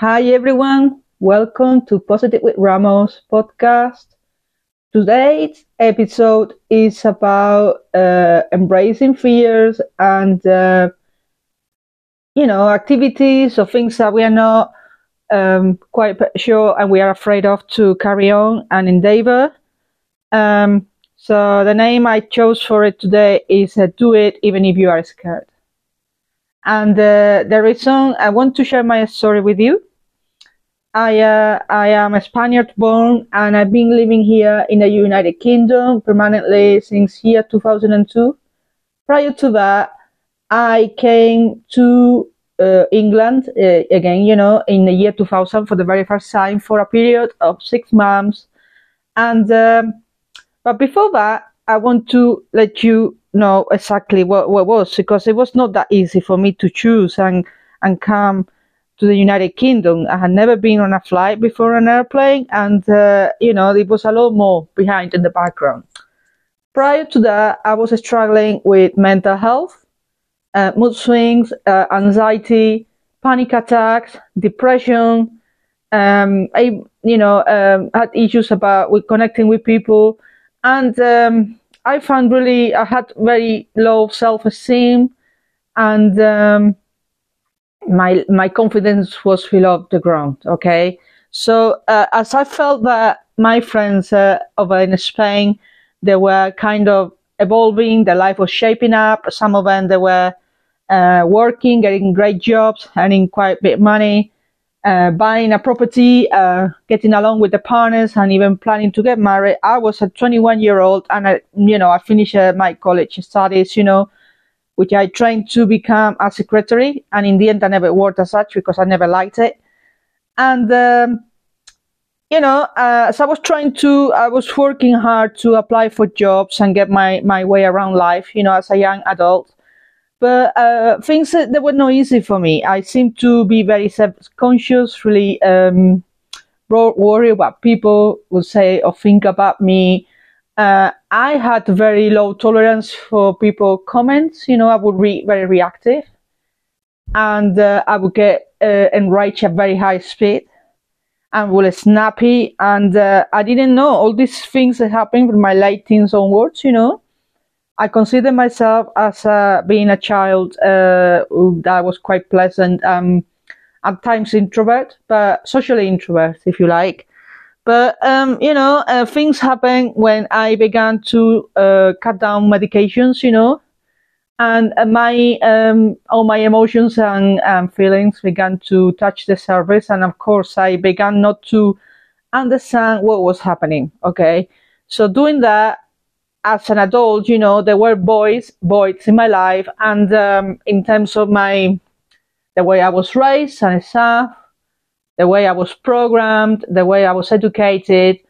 Hi everyone, welcome to Positive with Ramos podcast. Today's episode is about uh, embracing fears and uh, you know activities or things that we are not um, quite sure and we are afraid of to carry on and endeavor. Um, so the name I chose for it today is uh, "Do It Even If You Are Scared." And uh, the reason I want to share my story with you I uh, I am a Spaniard born and I've been living here in the United Kingdom permanently since year 2002. Prior to that, I came to uh, England uh, again, you know, in the year 2000 for the very first time for a period of six months. And um, but before that, I want to let you know exactly what what was because it was not that easy for me to choose and and come to the United Kingdom. I had never been on a flight before an airplane, and uh, you know, it was a lot more behind in the background. Prior to that, I was struggling with mental health, uh, mood swings, uh, anxiety, panic attacks, depression. Um, I, you know, um, had issues about with connecting with people, and um, I found really I had very low self-esteem, and um, my my confidence was off the ground. Okay, so uh, as I felt that my friends uh, over in Spain, they were kind of evolving, their life was shaping up. Some of them they were uh, working, getting great jobs, earning quite a bit of money, uh, buying a property, uh, getting along with the partners, and even planning to get married. I was a 21 year old, and I, you know, I finished uh, my college studies, you know, which I trained to become a secretary. And in the end, I never worked as such because I never liked it. And, um, you know, uh, as I was trying to, I was working hard to apply for jobs and get my, my way around life, you know, as a young adult. But uh, things that, that were not easy for me. I seemed to be very self-conscious, really um, worried about people would say or think about me uh, I had very low tolerance for people comments. You know, I would be very reactive, and uh, I would get uh, enraged at very high speed, and was snappy. And uh, I didn't know all these things that happened from my late teens onwards. You know, I consider myself as uh, being a child uh, that was quite pleasant. Um, at times introvert, but socially introvert, if you like. But um, you know, uh, things happen when I began to uh, cut down medications. You know, and uh, my um, all my emotions and um, feelings began to touch the surface, and of course, I began not to understand what was happening. Okay, so doing that as an adult, you know, there were boys, boys in my life, and um, in terms of my the way I was raised and stuff the way I was programmed, the way I was educated.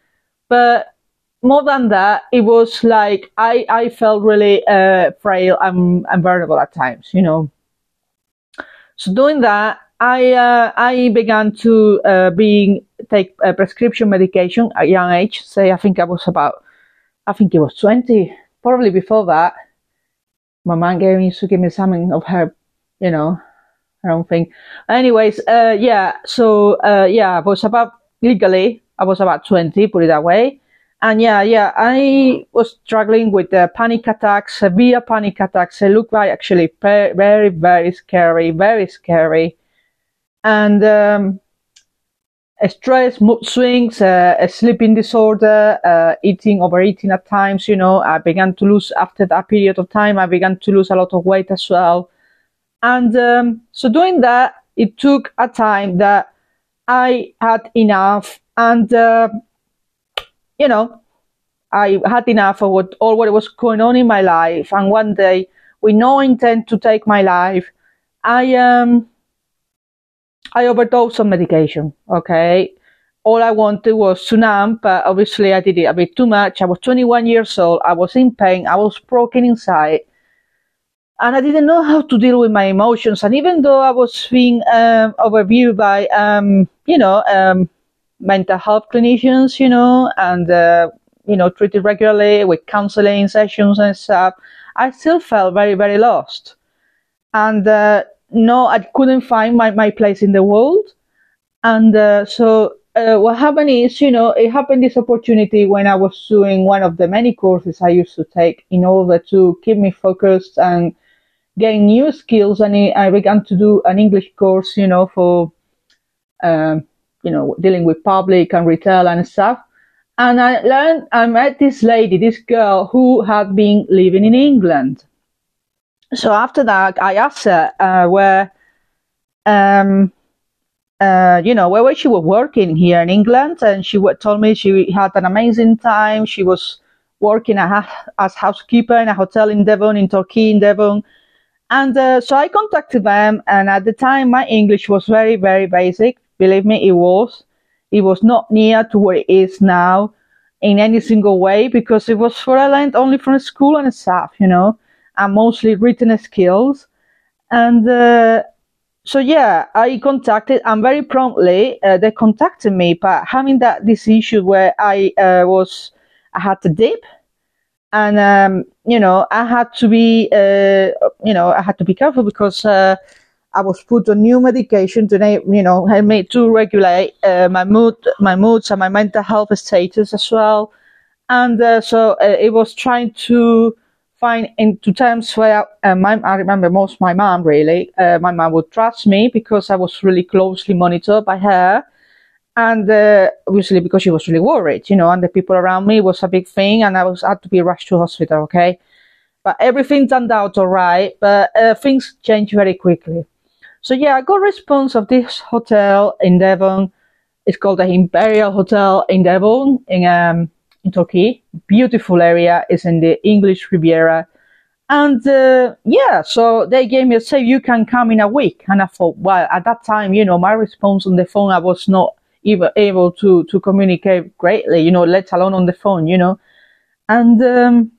But more than that, it was like I, I felt really uh, frail and, and vulnerable at times, you know. So doing that, I uh, I began to uh, being take a prescription medication at a young age. Say I think I was about, I think it was twenty, probably before that. My mom gave me to give me something of her, you know, I don't think. Anyways, uh, yeah. So uh, yeah, I was about legally, I was about twenty, put it that way. And yeah, yeah, I was struggling with the panic attacks, severe panic attacks. They look like actually very, very, very scary, very scary. And um, stress, mood swings, uh, a sleeping disorder, uh, eating, overeating at times. You know, I began to lose after that period of time. I began to lose a lot of weight as well. And um, so doing that, it took a time that I had enough, and uh, you know, I had enough of what all what was going on in my life. And one day, with no intent to take my life, I um, I overdosed on medication. Okay, all I wanted was numb, but obviously I did it a bit too much. I was 21 years old. I was in pain. I was broken inside and I didn't know how to deal with my emotions. And even though I was being um, overviewed by, um, you know, um, mental health clinicians, you know, and uh, you know, treated regularly with counseling sessions and stuff, I still felt very, very lost. And uh, no, I couldn't find my, my place in the world. And uh, so uh, what happened is, you know, it happened this opportunity when I was doing one of the many courses I used to take in order to keep me focused and gain new skills. And I began to do an English course, you know, for, um, you know, dealing with public and retail and stuff. And I learned, I met this lady, this girl who had been living in England. So after that, I asked her uh, where, um, uh, you know, where she was working here in England, and she told me she had an amazing time. She was working as housekeeper in a hotel in Devon, in Torquay, in Devon. And uh, so I contacted them, and at the time, my English was very, very basic. Believe me, it was. It was not near to where it is now in any single way because it was for I learned only from school and stuff, you know, and mostly written skills. And uh, so yeah, I contacted and very promptly uh, they contacted me, but having that this issue where I uh, was I had to dip, and um, you know I had to be uh, you know I had to be careful because uh, I was put on new medication to you know help me to regulate uh, my mood, my moods, and my mental health status as well. And uh, so uh, it was trying to find into terms where uh, my, I remember most my mom really. My mom would trust me because I was really closely monitored by her, and uh, obviously because she was really worried, you know. And the people around me was a big thing, and I was had to be rushed to hospital. Okay, but everything turned out all right, but things changed very quickly. So yeah, I got response of this hotel in Devon. It's called the Imperial Hotel in Devon in um, in Torquay. Beautiful area. It's in the English Riviera. And uh, yeah, so they gave me a say you can come in a week. And I thought, well, at that time, you know, my response on the phone, I was not even able to to communicate greatly, you know, let alone on the phone, you know. And um,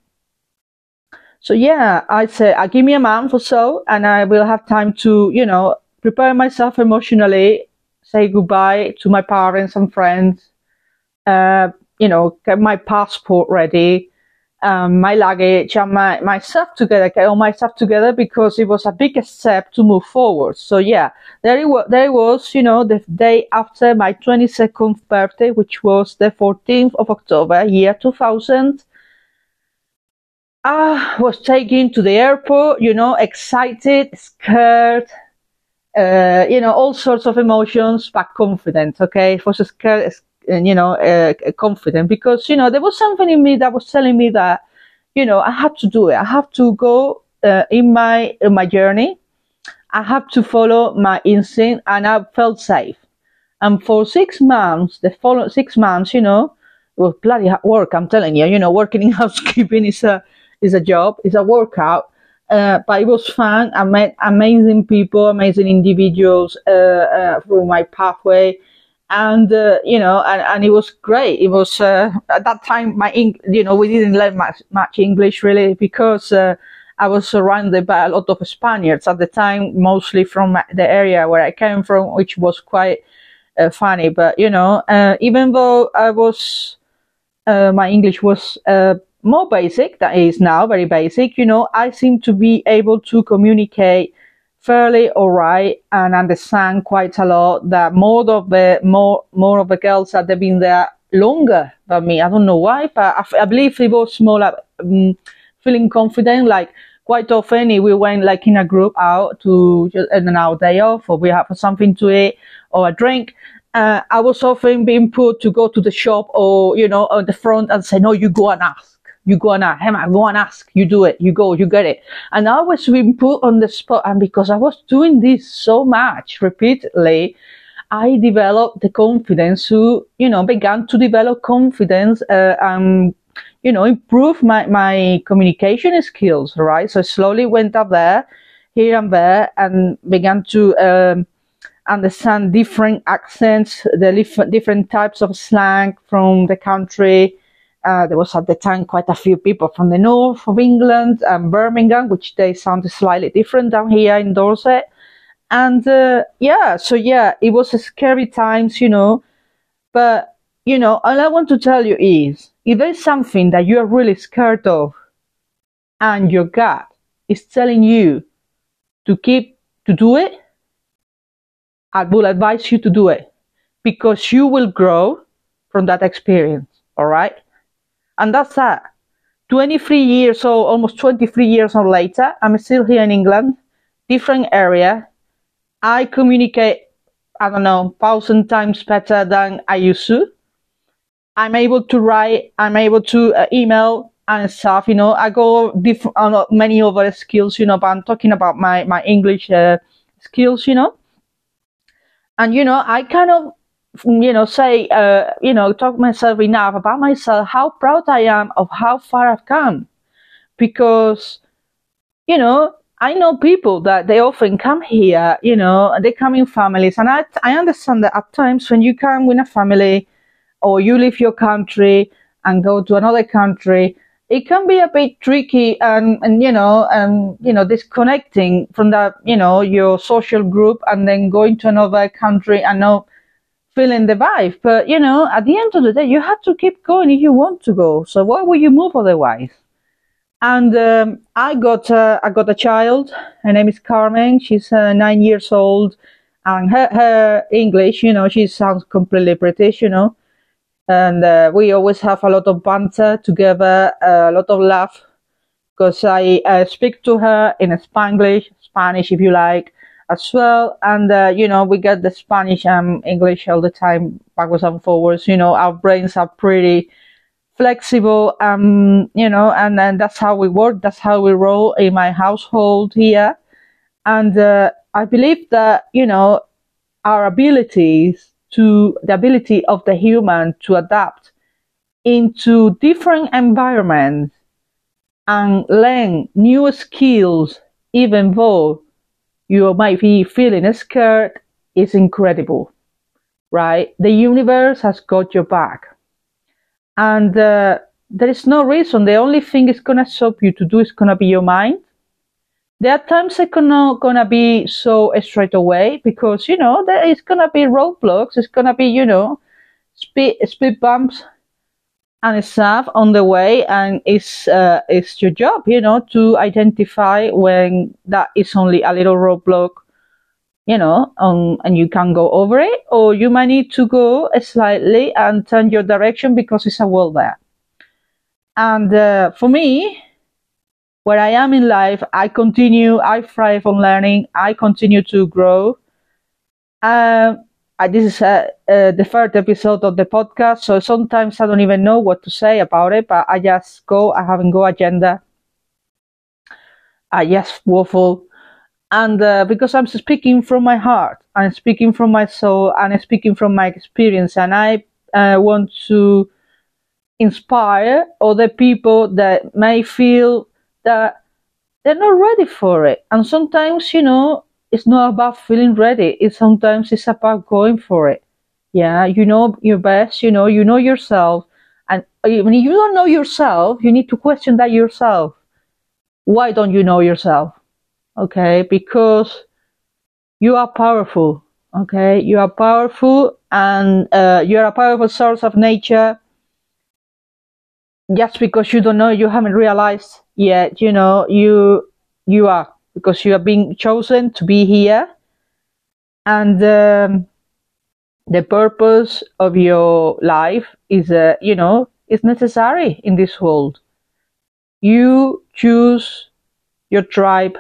so yeah, I say, I uh, give me a month or so, and I will have time to, you know, prepare myself emotionally, say goodbye to my parents and friends, uh, you know, get my passport ready, um, my luggage and my, my stuff together, get all my stuff together because it was a big step to move forward. So yeah, there it was, there it was, you know, the day after my 22nd birthday, which was the 14th of October, year 2000. I was taken to the airport, you know, excited, scared, uh, you know, all sorts of emotions, but confident, okay? It was scared, you know, uh, confident because, you know, there was something in me that was telling me that, you know, I have to do it. I have to go uh, in my in my journey. I have to follow my instinct, and I felt safe. And for six months, the follow six months, you know, was bloody hard work. I'm telling you, you know, working in housekeeping is a is a job, it's a workout. Uh, but it was fun. I met amazing people, amazing individuals uh, uh, through my pathway, and uh, you know, and, and it was great. It was uh, at that time my you know we didn't learn much much English really because uh, I was surrounded by a lot of Spaniards at the time, mostly from the area where I came from, which was quite funny. But you know, even though I was my English was more basic, than that is now very basic, you know, I seem to be able to communicate fairly alright and understand quite a lot that more of the more more of the girls that have been there longer than me. I don't know why, but I, believe it was more like um, feeling confident. Like quite often, we went like in a group out to just an our day off, or we have something to eat or a drink, uh, I was often being put to go to the shop or, you know, on the front and say, no, you go and ask you go and ask, go and ask, you do it, you go, you get it. And I was being put on the spot. And because I was doing this so much repeatedly, I developed the confidence to, you know, began to develop confidence, uh, and, you know, improve my, my communication skills, right? So I slowly went up there, here and there, and began to, um, understand different accents, the different types of slang from the country, uh, there was at the time quite a few people from the north of England and Birmingham, which they sound slightly different down here in Dorset. And uh, yeah, so yeah, it was scary times, you know. But you know, all I want to tell you is, if there's something that you are really scared of, and your gut is telling you to keep to do it, I will advise you to do it because you will grow from that experience. All right. And that's that. 23 years old, almost 23 years old later, I'm still here in England, different area. I communicate, I don't know, thousand times better than I used to. I'm able to write, I'm able to uh, email and stuff, you know, I go different, uh, many other skills, you know, but I'm talking about my, my English uh, skills, you know. And, you know, I kind of you know, say, uh, you know, talk myself enough about myself, how proud I am of how far I've come. Because, you know, I know people that they often come here, you know, they come in families. And I, I understand that at times when you come with a family or you leave your country and go to another country, it can be a bit tricky and, and you know and you know disconnecting from that you know your social group and then going to another country and now feeling the vibe. But you know, at the end of the day, you have to keep going if you want to go. So why would you move otherwise? And um, I got uh, I got a child. Her name is Carmen. She's uh, nine years old, and her her English, you know, she sounds completely British, you know. And uh, we always have a lot of banter together, a lot of laugh, because I speak to her in Spanglish, Spanish, if you like, as well. And, uh, you know, we get the Spanish and English all the time, backwards and forwards. You know, our brains are pretty flexible, um, you know, and then that's how we work. That's how we roll in my household here. And, uh, I believe that, you know, our abilities to the ability of the human to adapt into different environments and learn new skills, even though you might be feeling scared is incredible, right? The universe has got your back. And uh, there is no reason. The only thing it's going to stop you to do is going to be your mind. There are times it's not going to be so straight away because, you know, there is going to be roadblocks. It's going to be, you know, speed, speed bumps and stuff on the way and it's uh, it's your job you know to identify when that is only a little roadblock you know um, and you can go over it or you might need to go slightly and turn your direction because it's a wall there. And uh, for me where i am in life i continue i thrive on learning i continue to grow. Uh, uh, this is uh, uh, the third episode of the podcast, so sometimes I don't even know what to say about it, but I just go, I haven't agenda. I just waffle. And uh, because I'm speaking from my heart, I'm speaking from my soul, and I'm speaking from my experience, and I uh, want to inspire other people that may feel that they're not ready for it. And sometimes, you know, it's not about feeling ready. It's sometimes it's about going for it. Yeah, you know your best. You know you know yourself, and when you don't know yourself, you need to question that yourself. Why don't you know yourself? Okay, because you are powerful. Okay, you are powerful, and uh, you are a powerful source of nature. Just because you don't know, you haven't realized yet. You know you you are because you have been chosen to be here. And um, the purpose of your life is uh, you know is necessary in this world. You choose your tribe.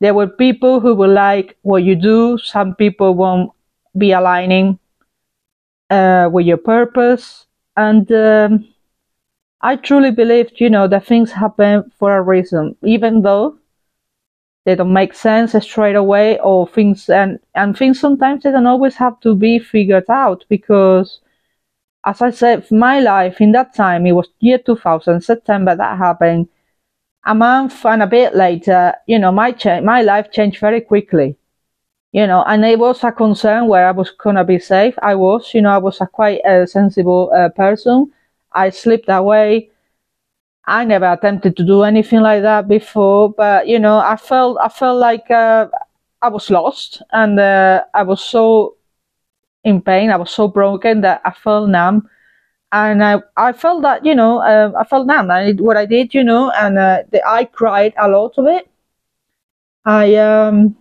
There were people who will like what you do some people won't be aligning uh, with your purpose. And um, i truly believe you know that things happen for a reason even though they don't make sense straight away or things and and things sometimes they don't always have to be figured out because as i said my life in that time it was year 2000 september that happened. A month and a bit later you know my cha- my life changed very quickly. You know and it was a concern where i was gonna be safe. I was you know i was a quite a sensible uh, person. I slipped away I never attempted to do anything like that before, but you know, I felt I felt like uh, I was lost, and uh, I was so in pain. I was so broken that I felt numb, and I I felt that you know uh, I felt numb. And what I did, you know, and uh, the, I cried a lot of it. I um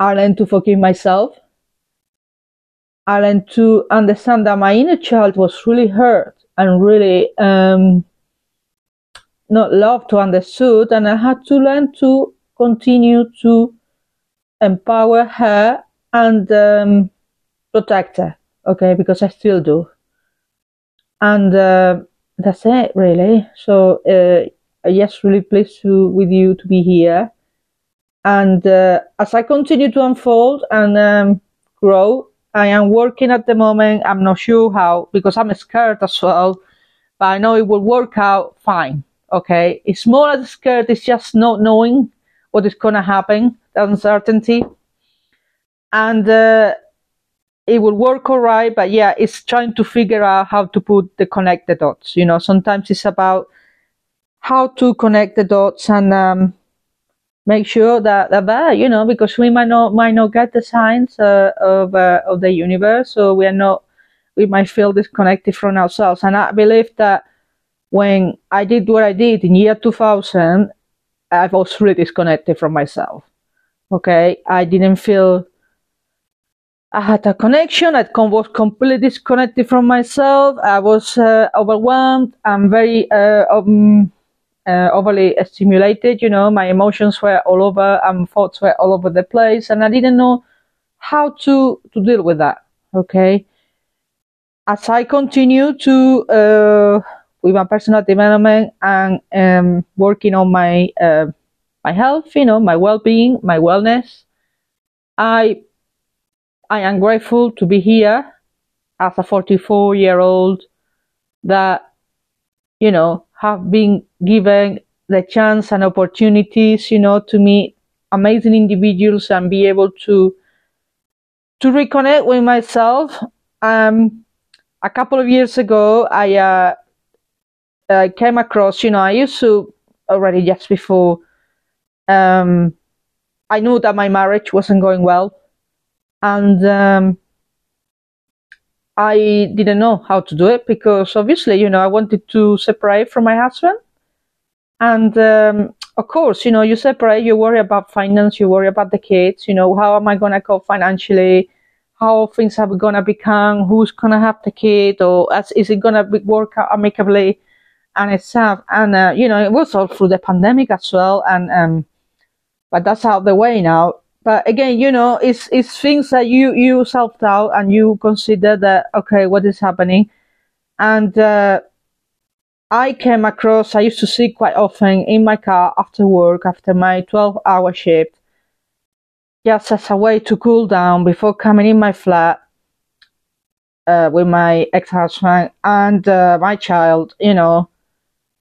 I learned to forgive myself. I learned to understand that my inner child was really hurt and really um, not loved to understood, and I had to learn to continue to empower her and um, protect her. Okay, because I still do, and uh, that's it really. So uh, yes, really pleased to with you to be here, and uh, as I continue to unfold and um, grow I am working at the moment. I'm not sure how because I'm scared as well, but I know it will work out fine. Okay, it's more as scared. It's just not knowing what is gonna happen, the uncertainty, and uh, it will work all right. But yeah, it's trying to figure out how to put the connect the dots. You know, sometimes it's about how to connect the dots and um, make sure that, that you know, because we might not might not get the signs uh, of uh, of the universe, so we are not, we might feel disconnected from ourselves. And I believe that when I did what I did in year 2000, I was really disconnected from myself. Okay, I didn't feel. I had a connection. I was completely disconnected from myself. I was uh, overwhelmed. I'm very uh, um, uh, overly stimulated. You know, my emotions were all over and thoughts were all over the place, and I didn't know how to to deal with that. Okay, as I continue to uh, with my personal development and um, working on my uh, my health, you know, my well being, my wellness, I I am grateful to be here as a 44 year old that you know have been given the chance and opportunities, you know, to meet amazing individuals and be able to to reconnect with myself. Um, a couple of years ago, I uh, uh, came across, you know, I used to already just before. Um, I knew that my marriage wasn't going well, and um, I didn't know how to do it because obviously, you know, I wanted to separate from my husband. And um, of course, you know, you separate, you worry about finance, you worry about the kids, you know, how am I going to cope financially? How things are going to become? Who's going to have the kid? Or is it going to work out amicably? And stuff. And, uh, you know, it was all through the pandemic as well. And, um, but that's out the way now but again, you know, it's it's things that you you self doubt and you consider that okay, what is happening, and uh, I came across. I used to see quite often in my car after work, after my twelve hour shift, just as a way to cool down before coming in my flat uh, with my ex husband and uh, my child. You know,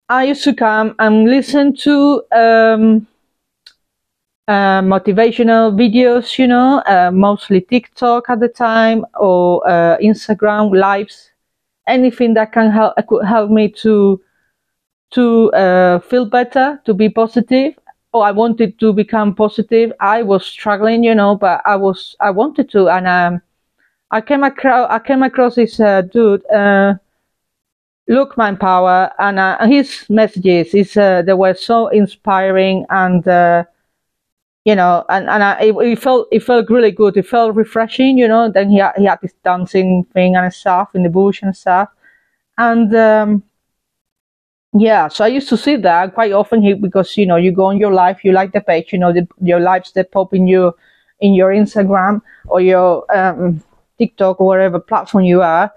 I used to come and listen to. Um, uh, motivational videos, you know, uh, mostly TikTok at the time or uh, Instagram lives, anything that can help could help me to to uh, feel better, to be positive. Oh, I wanted to become positive. I was struggling, you know, but I was I wanted to, and um, I came across I came across this uh, dude. Uh, Luke Mind Power and his messages is they were so inspiring and you know, and and I, it, it, felt it felt really good. It felt refreshing, you know. Then he had, he had this dancing thing and stuff in the bush and stuff, and um, yeah. So I used to see that quite often here because you know you go on your life, you like the page, you know, the, your lives that pop in your in your Instagram or your um, TikTok or whatever platform you are,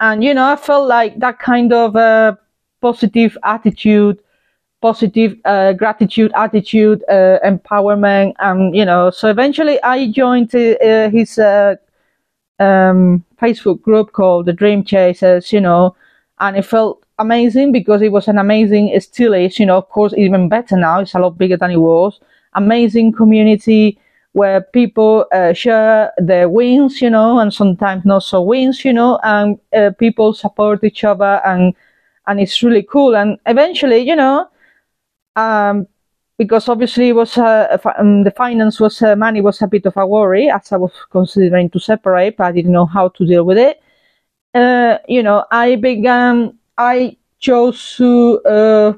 and you know I felt like that kind of uh, positive attitude positive uh, gratitude attitude uh, empowerment and you know so eventually i joined uh, his uh, um, facebook group called the dream chasers you know and it felt amazing because it was an amazing it still is you know of course even better now it's a lot bigger than it was. Amazing community where people uh, share their wins you know and sometimes not so wins you know and uh, people support each other and and it's really cool. And eventually you know um, because obviously was uh, um, the finance was uh, money was a bit of a worry as I was considering to separate, but I didn't know how to deal with it. Uh, you know, I began. I chose to, uh,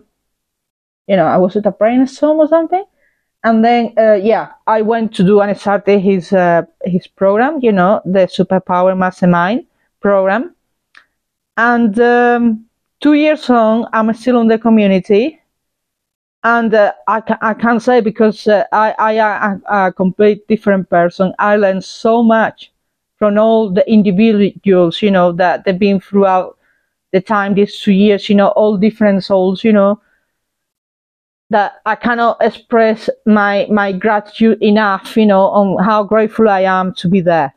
you know, I was at a brainstorm or something, and then uh, yeah, I went to do and started his uh, his program. You know, the Superpower Mastermind program, and um, two years on, I'm still in the community. And uh, I, ca- I can't say because uh, I, I am a complete different person. I learned so much from all the individuals, you know, that they've been throughout the time, these two years, you know, all different souls, you know, that I cannot express my, my gratitude enough, you know, on how grateful I am to be there.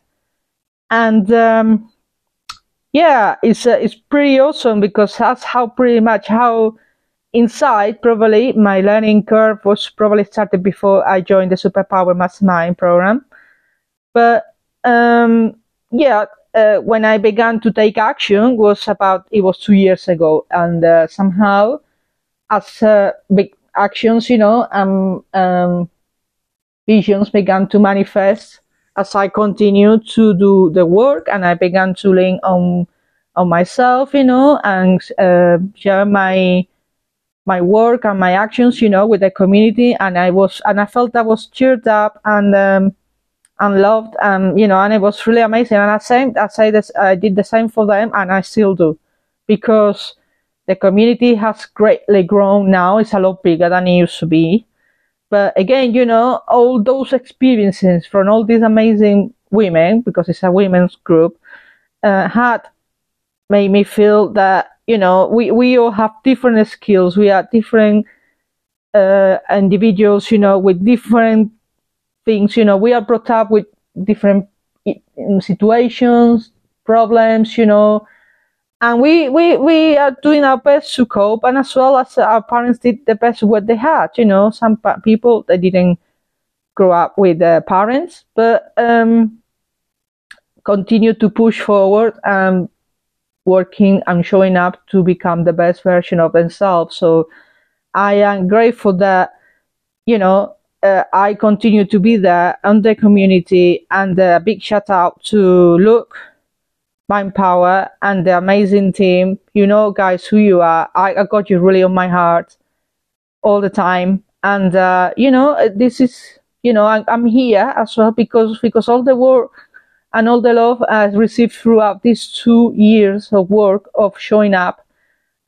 And, um, yeah, it's, uh, it's pretty awesome because that's how pretty much how inside probably my learning curve was probably started before I joined the Superpower Mastermind program. But um, yeah, uh, when I began to take action was about it was two years ago, and uh, somehow as uh, big actions, you know, um, um, visions began to manifest as I continued to do the work, and I began to lean on on myself, you know, and uh, share my my work and my actions, you know, with the community, and I was and I felt I was cheered up and um, and loved, and you know, and it was really amazing. And I same, I say this, I did the same for them, and I still do, because the community has greatly grown now. It's a lot bigger than it used to be. But again, you know, all those experiences from all these amazing women, because it's a women's group, uh, had made me feel that you know we we all have different skills. We are different uh, individuals, you know, with different things. You know, we are brought up with different situations, problems. You know, and we we we are doing our best to cope, and as well as our parents did the best what they had. You know, some pa- people they didn't grow up with uh, parents, but um, continue to push forward and working and showing up to become the best version of themselves. So I am grateful that you know uh, I continue to be there on the community, and a big shout out to Luke, Mind Power, and the amazing team. You know, guys, who you are. I, I got you really on my heart all the time, and uh, you know, this is you know I, I'm here as well because because all the work and all the love I've received throughout these two years of work of showing up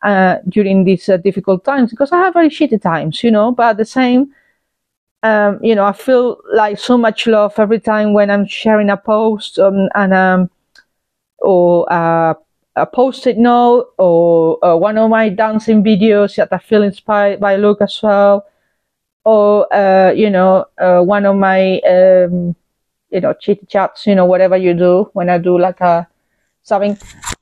uh, during these uh, difficult times because I have very shitty times, you know, but at the same um, you know, I feel like so much love every time when I'm sharing a post um, and um, or uh, a post-it note or uh, one of my dancing videos that I feel inspired by Luke as well, or uh, you know, uh, one of my um, you know chit chats, you know, whatever you do when I do like a something,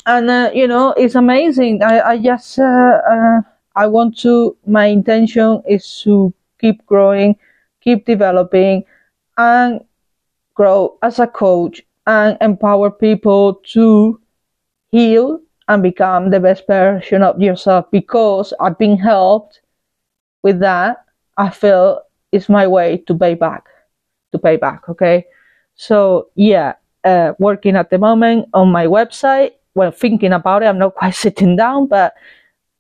and uh, you know, it's amazing. I I just uh, I want to. My intention is to keep growing keep developing and grow as a coach and empower people to heal and become the best version of yourself because I've been helped with that. I feel it's my way to pay back, to pay back. Okay. So yeah, uh, working at the moment on my website. Well, thinking about it, I'm not quite sitting down, but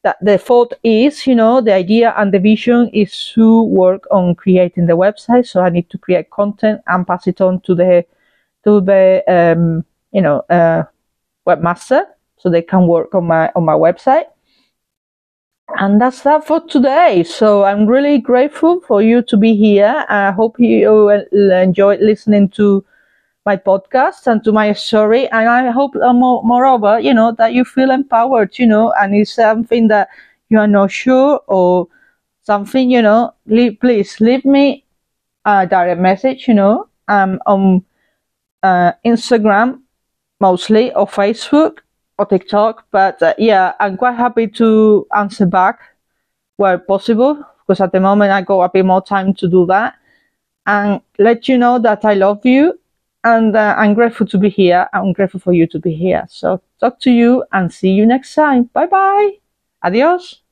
that the thought is, you know, the idea and the vision is to work on creating the website. So I need to create content and pass it on to the to the um, you know uh, webmaster so they can work on my on my website. And that's that for today. So I'm really grateful for you to be here. I hope you enjoyed listening to my podcast and to my story. And I hope, uh, more, moreover, you know, that you feel empowered, you know, and it's something that you are not sure or something, you know, leave, please leave me a direct message, you know, um, on uh, Instagram mostly or Facebook or TikTok. But uh, yeah, I'm quite happy to answer back where possible because at the moment I got a bit more time to do that and let you know that I love you and uh, I'm grateful to be here. I'm grateful for you to be here. So talk to you and see you next time. Bye bye. Adios.